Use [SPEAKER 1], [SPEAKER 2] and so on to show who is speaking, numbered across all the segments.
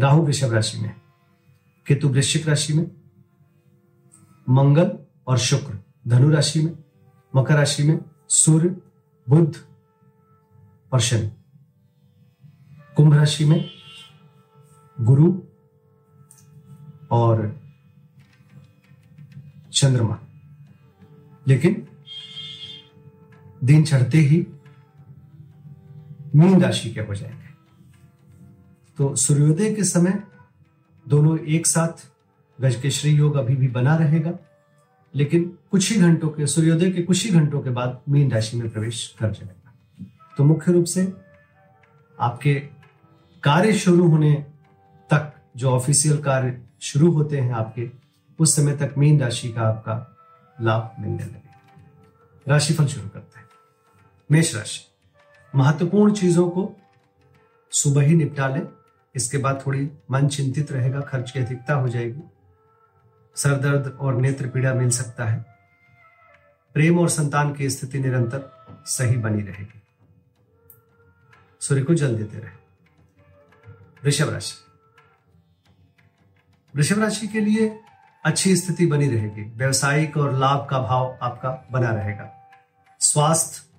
[SPEAKER 1] राहु वृषभ राशि में, केतु वृश्चिक राशि में, मंगल और शुक्र धनु राशि में, मकर राशि में सूर्य, बुध और शनि। कुंभ राशि में गुरु और चंद्रमा। लेकिन दिन चढ़ते ही मीन राशि के हो जाएँगे। तो सूर्योदय के समय दोनों एक साथ गज के श्री योग अभी भी बना रहेगा, लेकिन कुछ ही घंटों के, सूर्योदय के कुछ ही घंटों के बाद मीन राशि में प्रवेश कर जाएगा। तो मुख्य रूप से आपके कार्य शुरू होने तक, जो ऑफिशियल कार्य शुरू होते हैं आपके, उस समय तक मीन राशि का आपका लाभ मिलने लगेगा राशिफल शुरू करते हैं। मेष राशि, महत्वपूर्ण चीज़ों को सुबह ही निपटा लें। इसके बाद थोड़ी मन चिंतित रहेगा, खर्च की अधिकता हो जाएगी। सर दर्द और नेत्र पीड़ा मिल सकता है। प्रेम और संतान की स्थिति निरंतर सही बनी रहेगी। सूर्य को जल देते रहे। वृषभ राशि। वृषभ राशि के लिए अच्छी स्थिति बनी रहेगी। व्यवसायिक और लाभ का भाव आपका बना रहेगा। स्वास्थ्य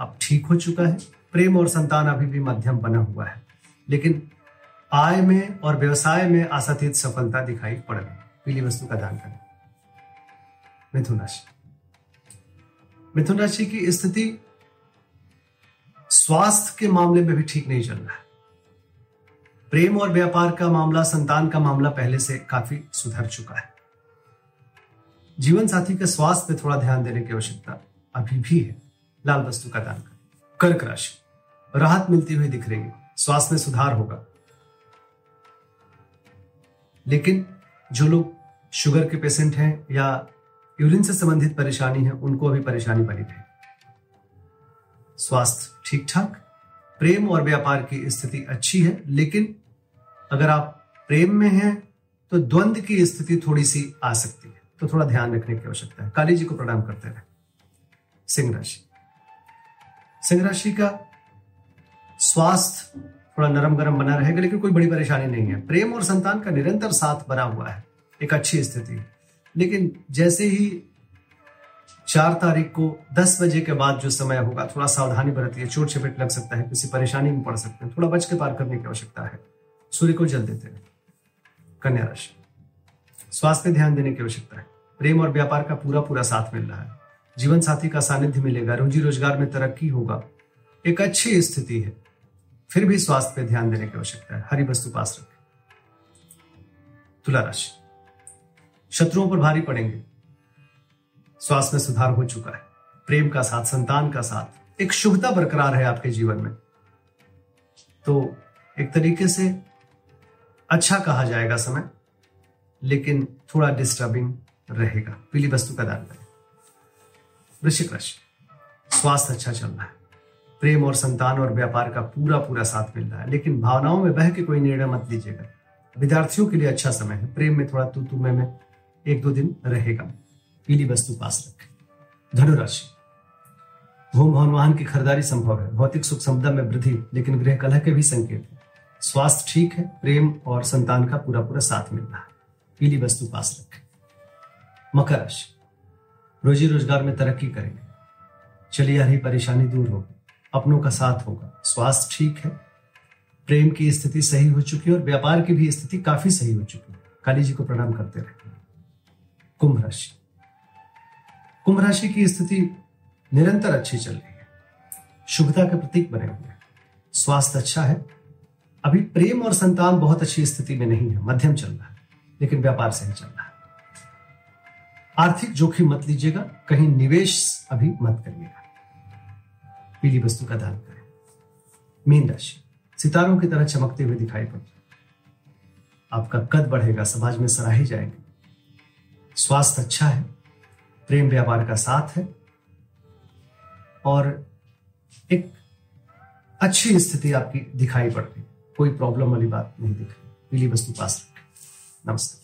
[SPEAKER 1] अब ठीक हो चुका है। प्रेम और संतान अभी भी मध्यम बना हुआ है। लेकिन आय में और व्यवसाय में आशातीत सफलता दिखाई पड़ रही पीली वस्तु का दान करें मिथुन राशि। मिथुन राशि की स्थिति स्वास्थ्य के मामले में भी ठीक नहीं चल रहा है। प्रेम और व्यापार का मामला, संतान का मामला पहले से काफ़ी सुधर चुका है। जीवन साथी के स्वास्थ्य पे थोड़ा ध्यान देने की आवश्यकता अभी भी है। लाल वस्तु का दान करें। कर्क राशि। राहत मिलती हुई दिख रही है। स्वास्थ्य में सुधार होगा। लेकिन जो लोग शुगर के पेशेंट हैं या यूरिन से संबंधित परेशानी है, उनको अभी परेशानी बनी रही स्वास्थ्य ठीक ठाक प्रेम और व्यापार की स्थिति अच्छी है, लेकिन अगर आप प्रेम में हैं तो द्वंद्व की स्थिति थोड़ी सी आ सकती है। तो थोड़ा ध्यान रखने की आवश्यकता है। काली जी को प्रणाम करते रहे। सिंह राशि। सिंह राशि का स्वास्थ्य थोड़ा नरम गरम बना रहेगा, लेकिन कोई बड़ी परेशानी नहीं है। प्रेम और संतान का निरंतर साथ बना हुआ है, एक अच्छी स्थिति। लेकिन जैसे ही चार तारीख को दस बजे के बाद जो समय होगा, थोड़ा सावधानी बरतिए चोट चपेट लग सकता है, किसी परेशानी में पड़ सकते हैं, थोड़ा बच के पार करने की आवश्यकता है। सूर्य को जल देते हैं, कन्या राशि। स्वास्थ्य ध्यान देने की आवश्यकता है। प्रेम और व्यापार का पूरा पूरा साथ मिल रहा है। जीवन साथी का सानिध्य मिलेगा रोजी रोज़गार में तरक्की होगा। एक अच्छी स्थिति है। फिर भी स्वास्थ्य पे ध्यान देने की आवश्यकता है। हरी वस्तु पास रखें। तुला राशि। शत्रुओं पर भारी पड़ेंगे। स्वास्थ्य में सुधार हो चुका है। प्रेम का साथ, संतान का साथ, एक शुभता बरकरार है आपके जीवन में। तो एक तरीके से अच्छा कहा जाएगा समय, लेकिन थोड़ा डिस्टर्बिंग रहेगा। पीली वस्तु का दान करें। वृश्चिक राशि। स्वास्थ्य अच्छा चल रहा है। प्रेम और संतान और व्यापार का पूरा पूरा साथ मिल रहा है। लेकिन भावनाओं में बह के कोई निर्णय मत लीजिएगा। विद्यार्थियों के लिए अच्छा समय है। प्रेम में थोड़ा तू तुम्हें में एक दो दिन रहेगा। पीली वस्तु पास रखें। धनुराशि। भूम भवन वाहन की खरीदारी संभव है। भौतिक सुख संपदा में वृद्धि, लेकिन गृह कलह के भी संकेत है। स्वास्थ्य ठीक है। प्रेम और संतान का पूरा पूरा साथ मिल रहा है। पीली वस्तु पास रखें। मकर राशि। रोजी रोज़गार में तरक्की करेंगे। चली आ रही परेशानी दूर होगी। अपनों का साथ होगा। स्वास्थ्य ठीक है, प्रेम की स्थिति सही हो चुकी है और व्यापार की भी स्थिति काफ़ी सही हो चुकी है। काली जी को प्रणाम करते रहे। कुंभ राशि। कुंभ राशि की स्थिति निरंतर अच्छी चल रही है। शुभता के प्रतीक बने हुए हैं। स्वास्थ्य अच्छा है। अभी प्रेम और संतान बहुत अच्छी स्थिति में नहीं है। मध्यम चल रहा है, लेकिन व्यापार सही चल रहा है। आर्थिक जोखिम मत लीजिएगा, कहीं निवेश अभी मत करिएगा। पीली वस्तु का दान करें। मीन राशि, सितारों की तरह चमकते हुए दिखाई पड़ते आपका कद बढ़ेगा, समाज में सराहे जाएँगे। स्वास्थ्य अच्छा है, प्रेम व्यापार का साथ है, और एक अच्छी स्थिति आपकी दिखाई पड़ रही कोई प्रॉब्लम वाली बात नहीं दिख रही। पीली वस्तु पास रखें। नमस्ते।